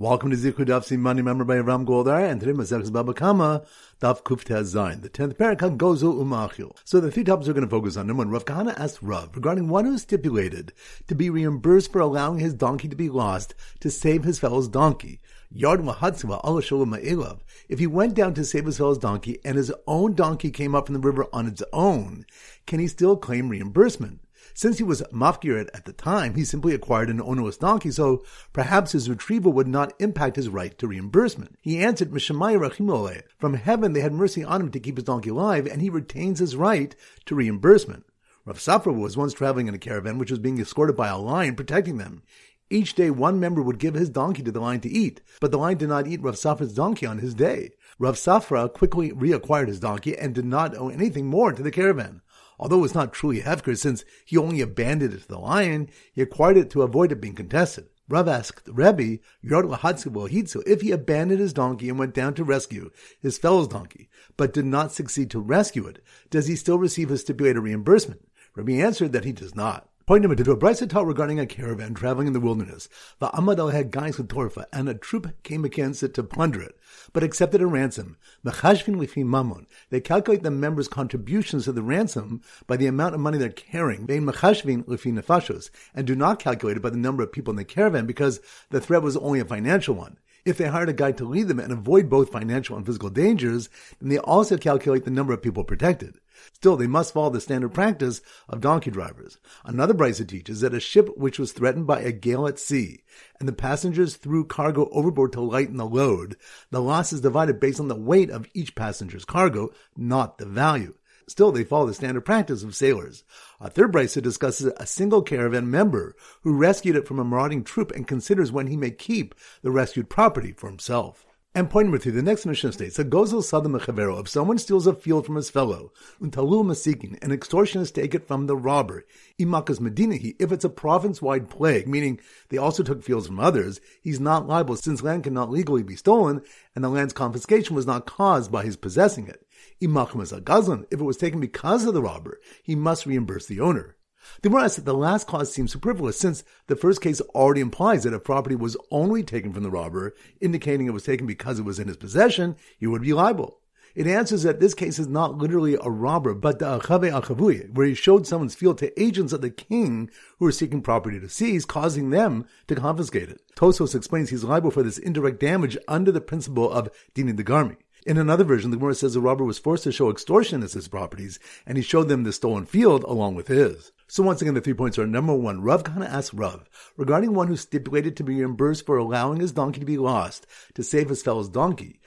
Welcome to Zichud Daf Simani, member by Ram Goldar, and today Masechus Baba Kama, Daf Kufta Zayin. The tenth parak Gozu Umachil. So the three topics we're going to focus on. Number one, Rav Kahana asked Rav regarding one who stipulated to be reimbursed for allowing his donkey to be lost to save his fellow's donkey. Yard Ma'ilav. If he went down to save his fellow's donkey and his own donkey came up from the river on its own, can he still claim reimbursement? Since he was mafkir at the time, he simply acquired an onerous donkey, so perhaps his retrieval would not impact his right to reimbursement. He answered, From heaven they had mercy on him to keep his donkey alive, and he retains his right to reimbursement. Rav Safra was once traveling in a caravan which was being escorted by a lion protecting them. Each day, one member would give his donkey to the lion to eat, but the lion did not eat Rav Safra's donkey on his day. Rav Safra quickly reacquired his donkey and did not owe anything more to the caravan. Although it was not truly Hefker, since he only abandoned it to the lion, he acquired it to avoid it being contested. Rav asked Rebbe, if he abandoned his donkey and went down to rescue his fellow's donkey, but did not succeed to rescue it, does he still receive his stipulated reimbursement? Rebbe answered that he does not. Point number two, a Brisa taught regarding a caravan traveling in the wilderness. The Amadal had guys with Torfa, and a troop came against it to plunder it, but accepted a ransom. Mechashvin lifi mammon. They calculate the members' contributions to the ransom by the amount of money they're carrying. They mechashvin lifi nefashos, and do not calculate it by the number of people in the caravan because the threat was only a financial one. If they hired a guide to lead them and avoid both financial and physical dangers, then they also calculate the number of people protected. Still, they must follow the standard practice of donkey drivers. Another Brisa teaches that a ship which was threatened by a gale at sea, and the passengers threw cargo overboard to lighten the load, the loss is divided based on the weight of each passenger's cargo, not the value. Still, they follow the standard practice of sailors. A third brisa discusses a single caravan member who rescued it from a marauding troop and considers when he may keep the rescued property for himself. And point number three, the next mission states, a gozel sadam mechavero, if someone steals a field from his fellow, untalul masikin, an extortionist take it from the robber, imakas medinahi, if it's a province-wide plague, meaning they also took fields from others, he's not liable since land cannot legally be stolen, and the land's confiscation was not caused by his possessing it. Imachmas agazlan, if it was taken because of the robber, he must reimburse the owner. The Gemara said the last clause seems superfluous since the first case already implies that if property was only taken from the robber, indicating it was taken because it was in his possession, he would be liable. It answers that this case is not literally a robber, but the achave achavui, where he showed someone's field to agents of the king who were seeking property to seize, causing them to confiscate it. Tosos explains he's liable for this indirect damage under the principle of dini de garmi. In another version, the Gemara says the robber was forced to show extortion as his properties, and he showed them the stolen field along with his. So once again, the three points are number one, Rav Kahana asks Rav, regarding one who stipulated to be reimbursed for allowing his donkey to be lost to save his fellow's donkey.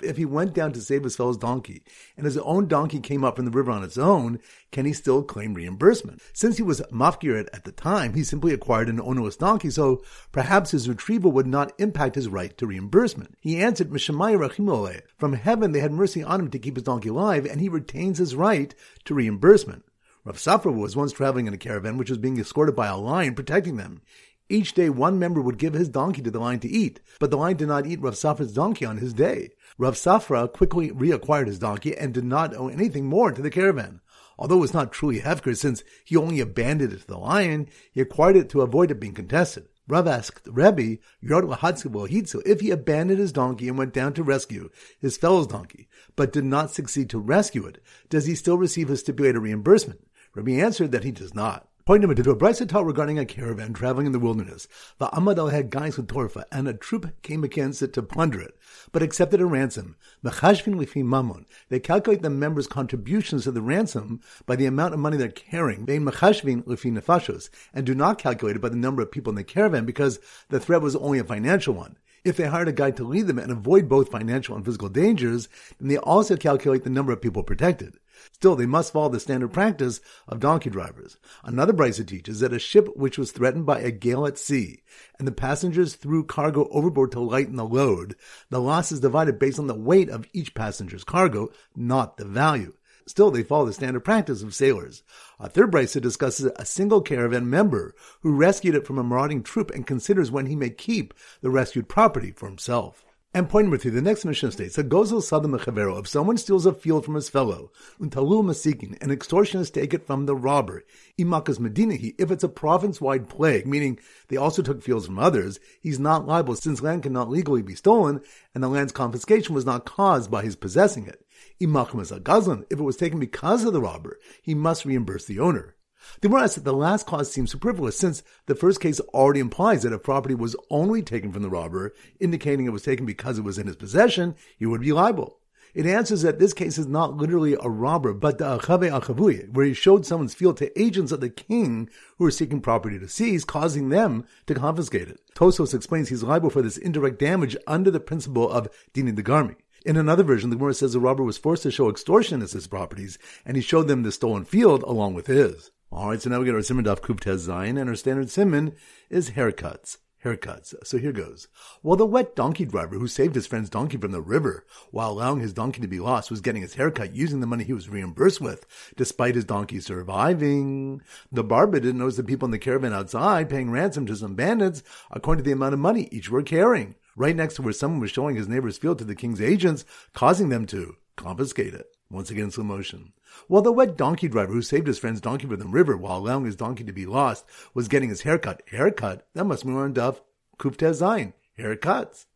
If he went down to save his fellow's donkey, and his own donkey came up from the river on its own, can he still claim reimbursement? Since he was mafkir at the time, he simply acquired an onerous donkey, so perhaps his retrieval would not impact his right to reimbursement. He answered, From heaven they had mercy on him to keep his donkey alive, and he retains his right to reimbursement. Rav Safra was once traveling in a caravan which was being escorted by a lion protecting them. Each day, one member would give his donkey to the lion to eat, but the lion did not eat Rav Safra's donkey on his day. Rav Safra quickly reacquired his donkey and did not owe anything more to the caravan. Although it was not truly Hefker, since he only abandoned it to the lion, he acquired it to avoid it being contested. Rav asked Rebbe, if he abandoned his donkey and went down to rescue his fellow's donkey, but did not succeed to rescue it, does he still receive his stipulated reimbursement? Rebbe answered that he does not. Point number two, a Brisa taught regarding a caravan traveling in the wilderness. The Amadal had guys with Torfa, and a troop came against it to plunder it, but accepted a ransom. Mechashvin lifi mammon. They calculate the members' contributions to the ransom by the amount of money they're carrying. They mechashvin lifi nefashos, and do not calculate it by the number of people in the caravan because the threat was only a financial one. If they hired a guide to lead them and avoid both financial and physical dangers, then they also calculate the number of people protected. Still, they must follow the standard practice of donkey drivers. Another Brisa teaches that a ship which was threatened by a gale at sea, and the passengers threw cargo overboard to lighten the load, the loss is divided based on the weight of each passenger's cargo, not the value. Still, they follow the standard practice of sailors. A third Brisa discusses a single caravan member who rescued it from a marauding troop and considers when he may keep the rescued property for himself. And point number three, the next Mishnah states that Gozel Sadam Chavero, if someone steals a field from his fellow, Untalul Masikin, an extortionist take it from the robber, Imakas Medinahi, if it's a province-wide plague, meaning they also took fields from others, he's not liable since land cannot legally be stolen, and the land's confiscation was not caused by his possessing it. If it was taken because of the robber, he must reimburse the owner. The Gemara asks that the last clause seems superfluous since the first case already implies that if property was only taken from the robber, indicating it was taken because it was in his possession, he would be liable. It answers that this case is not literally a robber, but the achave achavuye, where he showed someone's field to agents of the king who were seeking property to seize, causing them to confiscate it. Tosos explains he's liable for this indirect damage under the principle of dinin degarmi. In another version, the Gemara says the robber was forced to show extortion as his properties, and he showed them the stolen field along with his. All right, so now we get our Simon Daf Kuf Zion, and our standard Simon is haircuts. Haircuts. So here goes. While the wet donkey driver who saved his friend's donkey from the river while allowing his donkey to be lost was getting his haircut using the money he was reimbursed with, despite his donkey surviving. The barber didn't notice the people in the caravan outside paying ransom to some bandits according to the amount of money each were carrying, right next to where someone was showing his neighbor's field to the king's agents, causing them to confiscate it. Once again, slow motion. While the wet donkey driver who saved his friend's donkey from the river while allowing his donkey to be lost was getting his haircut, haircut, that must be on Dove Kufte Zayin, haircuts.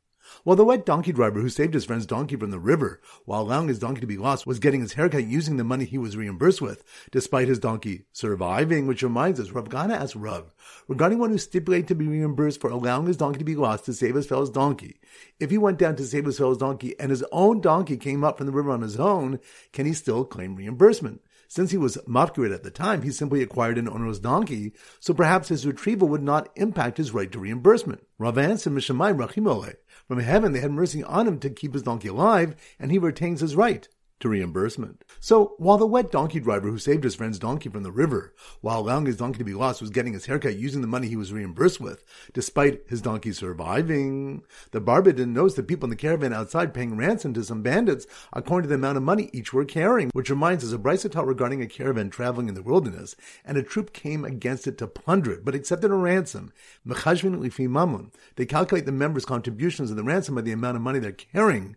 While the wet donkey driver who saved his friend's donkey from the river while allowing his donkey to be lost was getting his haircut using the money he was reimbursed with, despite his donkey surviving, which reminds us, Rav Kahana asked Rav, regarding one who stipulated to be reimbursed for allowing his donkey to be lost to save his fellow's donkey. If he went down to save his fellow's donkey and his own donkey came up from the river on his own, can he still claim reimbursement? Since he was mafkirid at the time, he simply acquired an owner's donkey, so perhaps his retrieval would not impact his right to reimbursement. Rav answered, Mishamai Rachimole. From heaven, they had mercy on him to keep his donkey alive, and he retains his right to reimbursement. So while the wet donkey driver who saved his friend's donkey from the river while allowing his donkey to be lost was getting his haircut using the money he was reimbursed with, despite his donkey surviving, the barber didn't notice the people in the caravan outside paying ransom to some bandits according to the amount of money each were carrying, which reminds us of Brisa taught regarding a caravan traveling in the wilderness, and a troop came against it to plunder it, but accepted a ransom. They calculate the members' contributions of the ransom by the amount of money they're carrying,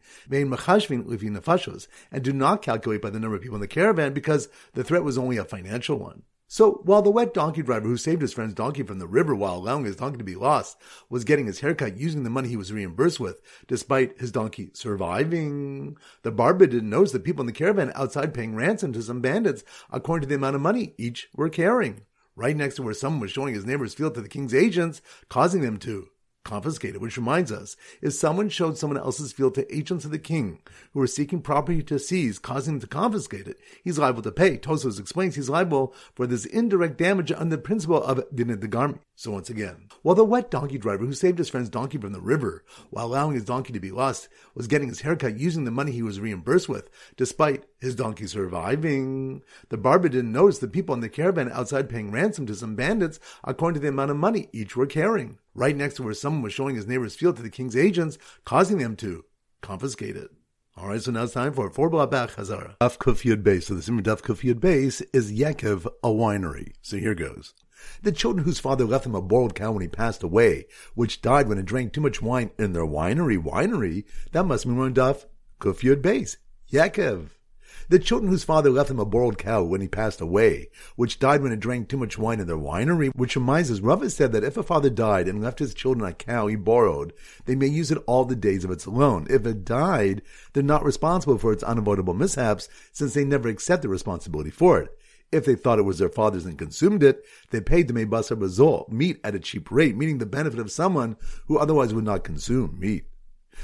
and do not calculate by the number of people in the caravan because the threat was only a financial one. So while the wet donkey driver who saved his friend's donkey from the river while allowing his donkey to be lost was getting his haircut using the money he was reimbursed with, despite his donkey surviving, the barber didn't notice the people in the caravan outside paying ransom to some bandits according to the amount of money each were carrying, right next to where someone was showing his neighbor's field to the king's agents, causing them to confiscated, which reminds us, if someone showed someone else's field to agents of the king who were seeking property to seize, causing them to confiscate it, he's liable to pay. Tosos explains he's liable for this indirect damage under the principle of dinah degarmi. So once again, while the wet donkey driver who saved his friend's donkey from the river while allowing his donkey to be lost was getting his haircut using the money he was reimbursed with, despite his donkey surviving, the barber didn't notice the people in the caravan outside paying ransom to some bandits according to the amount of money each were carrying, right next to where someone was showing his neighbor's field to the king's agents, causing them to confiscate it. All right, so now it's time for four back Hazara. Daf Kufiyud base. So the Simmer Daf Kufiyud base is Yekev, a winery. So here goes. The children whose father left them a boiled cow when he passed away, which died when it drank too much wine in their winery, winery, that must be one Daf Kufiyud base. Yaakov. The children whose father left them a boiled cow when he passed away, which died when it drank too much wine in their winery, which reminds us, Rava said that if a father died and left his children a cow he borrowed, they may use it all the days of its loan. If it died, they're not responsible for its unavoidable mishaps, since they never accept the responsibility for it. If they thought it was their father's and consumed it, they paid make basar bazol, meat at a cheap rate, meaning the benefit of someone who otherwise would not consume meat.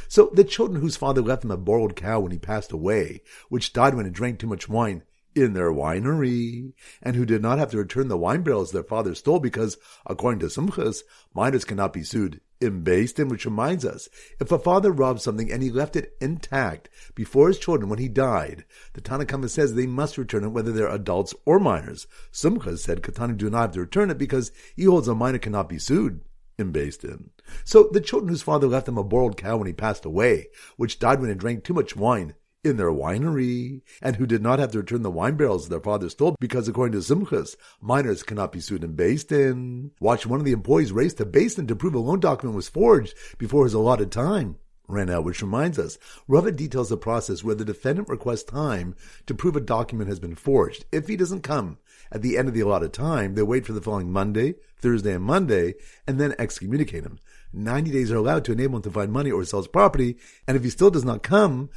So the children whose father left them a borrowed cow when he passed away, which died when it drank too much wine in their winery, and who did not have to return the wine barrels their father stole because, according to Sumchas, minors cannot be sued in Din, which reminds us, if a father robbed something and he left it intact before his children when he died, the Tanakhama says they must return it whether they're adults or minors. Sumchas said Katani do not have to return it because he holds a minor cannot be sued in Din. So the children whose father left them a borrowed cow when he passed away, which died when it drank too much wine in their winery, and who did not have to return the wine barrels their father stole because according to Simchas, minors cannot be sued in Din. Watch one of the employees race to Din to prove a loan document was forged before his allotted time. Ran out, which reminds us, Rava details the process where the defendant requests time to prove a document has been forged. If he doesn't come at the end of the allotted time, they wait for the following Monday, Thursday, and Monday, and then excommunicate him. 90 days are allowed to enable him to find money or sell his property, and if he still does not come,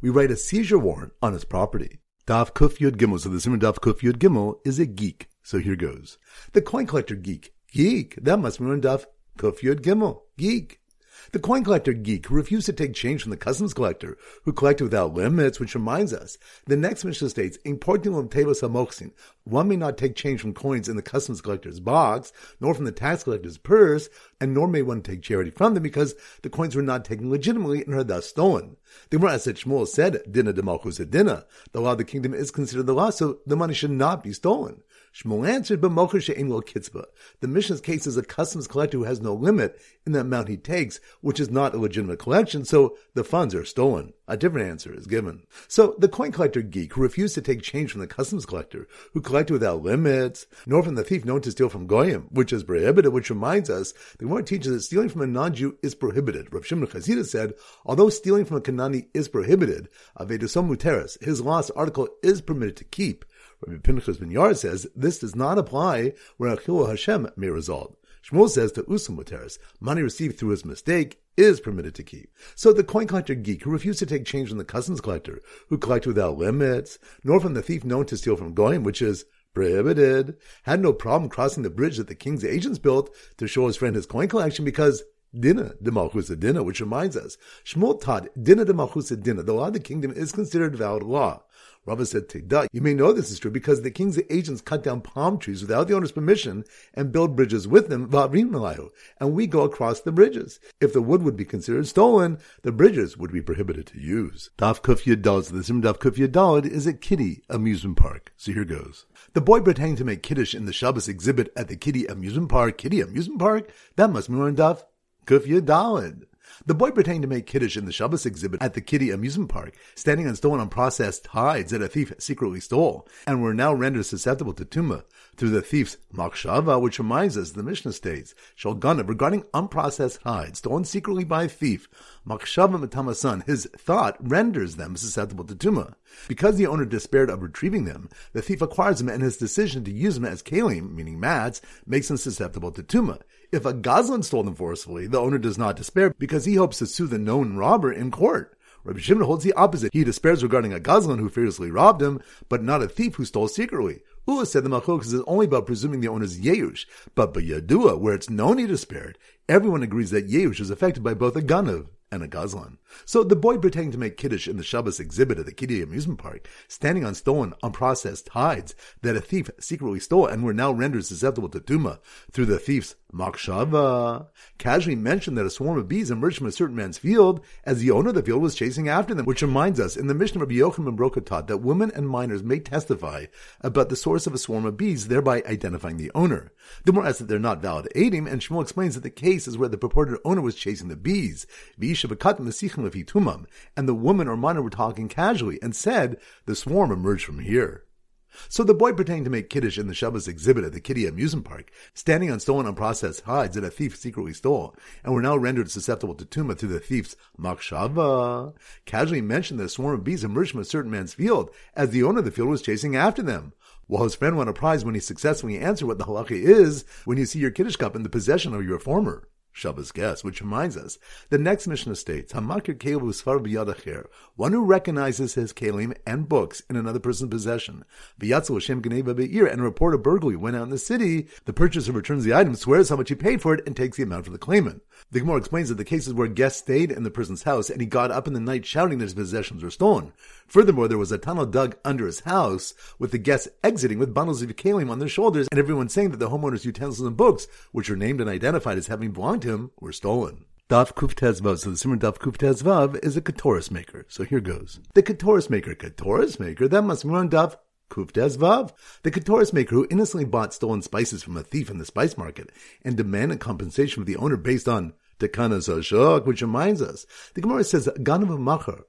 we write a seizure warrant on his property. Daf Kuf Yud Gimel. So the Simon Daf Kuf Yud Gimel is a geek. So here goes. The coin collector geek. Geek. That must be on Daf Kuf Yud Gimel. Geek. The coin collector geek who refused to take change from the customs collector who collected without limits, which reminds us, the next Mishnah states, Importunum tevas hamoksin. One may not take change from coins in the customs collector's box, nor from the tax collector's purse, and nor may one take charity from them because the coins were not taken legitimately and are thus stolen. The Gemara said Shmuel said, Dina de Malchus Dina. The law of the kingdom is considered the law, so the money should not be stolen. Shmuel answered, but. The Mishnah's case is a customs collector who has no limit in the amount he takes, which is not a legitimate collection, so the funds are stolen. A different answer is given. So the coin collector geek who refused to take change from the customs collector, who collected without limits, nor from the thief known to steal from goyim, which is prohibited, which reminds us, that the Gemara teaches that stealing from a non-Jew is prohibited. Rav Shimon Chazida said, although stealing from a Kanani is prohibited, Avedusom Muteris, his lost article is permitted to keep. Rabbi Pinchas ben Yair says this does not apply where Achil Hashem may result. Shmuel says to Usam Muteris, money received through his mistake is permitted to keep. So the coin collector geek who refused to take change from the customs collector, who collected without limits, nor from the thief known to steal from Goyim, which is prohibited, had no problem crossing the bridge that the king's agents built to show his friend his coin collection because Dinah de Malchusa Dinah, which reminds us, Shmuel taught Dinah de Malchusa Dinah, the law of the kingdom is considered valid law. Rava said, Teda. You may know this is true because the king's agents cut down palm trees without the owner's permission and build bridges with them, and we go across the bridges. If the wood would be considered stolen, the bridges would be prohibited to use. Daf Kufya Dalad, the Sim Daf Kufya Dalad is a kiddie amusement park. So here goes. The boy pretending to make kiddush in the Shabbos exhibit at the kiddie amusement park, kiddie amusement park, that must be on Daf Kufya Dalad. The boy pretending to make kiddush in the Shabbos exhibit at the Kiddie amusement park, standing on stolen unprocessed hides that a thief secretly stole, and were now rendered susceptible to tuma through the thief's makshava, which reminds us, the Mishnah states, Shalganav, regarding unprocessed hides stolen secretly by a thief, makshava matamasan, his thought renders them susceptible to tuma. Because the owner despaired of retrieving them, the thief acquires them, and his decision to use them as kalim, meaning mats, makes them susceptible to tuma. If a gazlan stole them forcefully, the owner does not despair because he hopes to sue the known robber in court. Rabbi Shimon holds the opposite. He despairs regarding a gazlan who fearlessly robbed him, but not a thief who stole secretly. Ula said the Machokas is only about presuming the owner's Yeush, but by Yadua, where it's known he despaired, everyone agrees that Yeush is affected by both a Ganav and a Gazlan. So the boy pretending to make Kiddush in the Shabbos exhibit at the Kiddie amusement park, standing on stolen, unprocessed hides that a thief secretly stole and were now rendered susceptible to Tuma through the thief's Makshava, casually mentioned that a swarm of bees emerged from a certain man's field as the owner of the field was chasing after them, which reminds us in the Mishnah of Yochanan Broka taught that women and minors may testify about the source of a swarm of bees, thereby identifying the owner. The more asks that they're not valid adim, and Shmuel explains that the case is where the purported owner was chasing the bees and the woman or minor were talking casually and said, the swarm emerged from here. So the boy pretending to make kiddish in the Shabbos exhibit at the Kiddie amusement park, standing on stolen unprocessed hides that a thief secretly stole, and were now rendered susceptible to tuma through the thief's makshava, casually mentioned that a swarm of bees emerged from a certain man's field, as the owner of the field was chasing after them. While his friend won a prize when he successfully answered what the halacha is when you see your kiddish cup in the possession of your former. Shabbos guest, which reminds us, the next Mishnah states, Hamakir Kelim one who recognizes his Kalim and books in another person's possession. V'yatzel Hashem Geneva Be'ir, and a report of burglary went out in the city. The purchaser returns the item, swears how much he paid for it, and takes the amount from the claimant. The Gemara explains that the cases where guests stayed in the person's house and he got up in the night shouting that his possessions were stolen. Furthermore, there was a tunnel dug under his house with the guests exiting with bundles of kalim on their shoulders and everyone saying that the homeowner's utensils and books, which were named and identified as having belonged him, were stolen. Daf Kuftez Vav. So the Simon Daf Kuftez Vav is a Katoris maker. So here goes. The Katoris maker, Katoris maker, that must on Daf Kuftez Vav. The Katoris maker who innocently bought stolen spices from a thief in the spice market and demanded compensation from the owner based on Ashok, which reminds us, the Gemara says, Ganav Machar.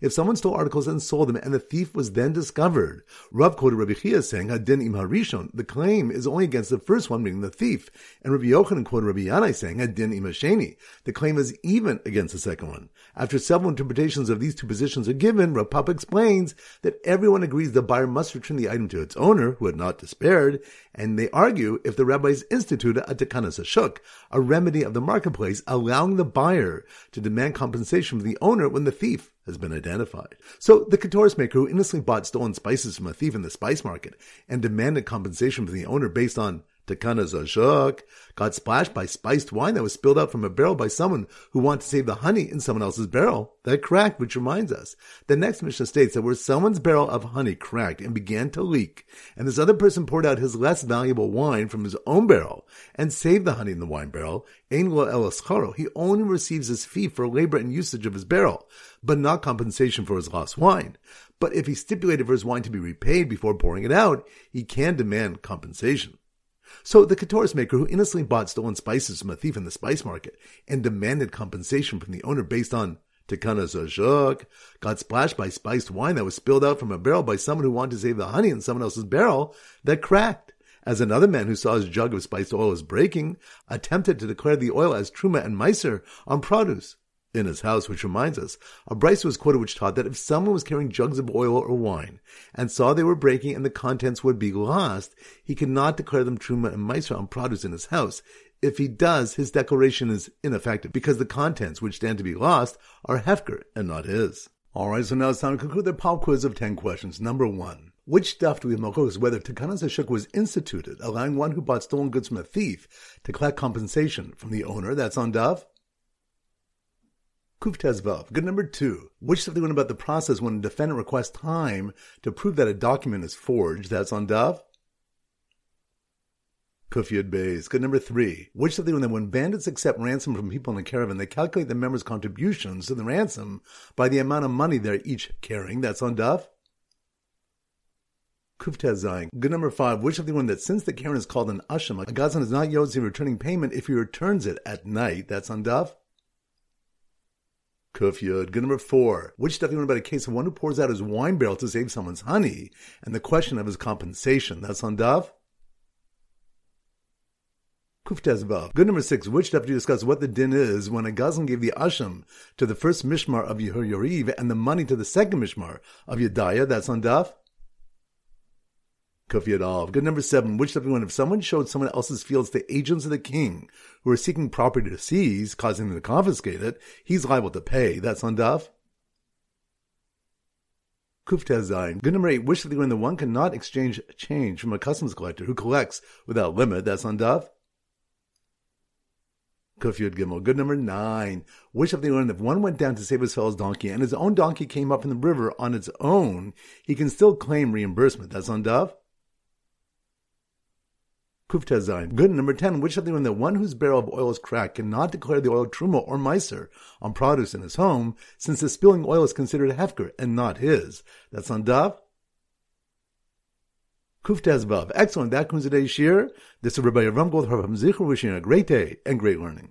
If someone stole articles and sold them, and the thief was then discovered, Rav quoted Rabbi Chia saying, Hadin im harishon, the claim is only against the first one, meaning the thief. And Rabbi Yochanan quoted Rabbi Yanai saying, Hadin im hasheni, the claim is even against the second one. After several interpretations of these two positions are given, Rav Papa explains that everyone agrees the buyer must return the item to its owner, who had not despaired, and they argue if the rabbis instituted a tekanas ashuk, a remedy of the marketplace, allowing the buyer to demand compensation from the owner when the thief has been identified. So the ketoris maker who innocently bought stolen spices from a thief in the spice market and demanded compensation from the owner based on Takana Zashuk got splashed by spiced wine that was spilled out from a barrel by someone who wanted to save the honey in someone else's barrel. That cracked, which reminds us. The next Mishnah states that where someone's barrel of honey cracked and began to leak, and this other person poured out his less valuable wine from his own barrel and saved the honey in the wine barrel, Ein lo he only receives his fee for labor and usage of his barrel, but not compensation for his lost wine. But if he stipulated for his wine to be repaid before pouring it out, he can demand compensation. So the ketoris maker who innocently bought stolen spices from a thief in the spice market and demanded compensation from the owner based on Tekana Zashuk got splashed by spiced wine that was spilled out from a barrel by someone who wanted to save the honey in someone else's barrel that cracked. As another man who saw his jug of spiced oil was breaking, attempted to declare the oil as truma and meiser on produce in his house, which reminds us, a Bryce was quoted which taught that if someone was carrying jugs of oil or wine and saw they were breaking and the contents would be lost, he could not declare them truma and meiser on produce in his house. If he does, his declaration is ineffective because the contents which stand to be lost are hefker and not his. Alright, so now it's time to conclude the pop quiz of 10 questions. Number one. Which stuff do we have is whether Tekanas Hashuk was instituted, allowing one who bought stolen goods from a thief to collect compensation from the owner? That's on Dove. Kuf Tezvav. Good number two. Which learn about the process when a defendant requests time to prove that a document is forged? That's on Dove. Kuf Yud Beis. Good number three. Which learn that when bandits accept ransom from people in a caravan, they calculate the members' contributions to the ransom by the amount of money they're each carrying? That's on Dove. Kuf Good number five. Which of the one that since the Karen is called an asham, a gazan is not yotzi returning payment if he returns it at night? That's on Dove. Kuf Yud. Good number four. Which stuff you want about a case of one who pours out his wine barrel to save someone's honey and the question of his compensation? That's on Dove. Kuf Good number six. Which stuff do you discuss what the din is when a Gazan gave the asham to the first mishmar of Yoriv and the money to the second mishmar of Yedaya? That's on Dove. Kufiyadov. Good number seven. Which everyone, if someone showed someone else's fields to agents of the king who are seeking property to seize, causing them to confiscate it, he's liable to pay. That's on Daf. Kuftezain. Good number eight. Which of the one cannot exchange change from a customs collector who collects without limit. That's on Daf. Kufyud Gimel. Good number nine. Which of the one, if one went down to save his fellow's donkey and his own donkey came up in the river on its own, he can still claim reimbursement. That's on Dove. Kuftezain. Good. Number 10. Which of the that one whose barrel of oil is cracked cannot declare the oil truma or meiser on produce in his home, since the spilling oil is considered hefker and not his. That's on Dav. Kuftezvav. Excellent. That concludes today's shir. This is Rabbi Avram Goldharb Zichur wishing a great day and great learning.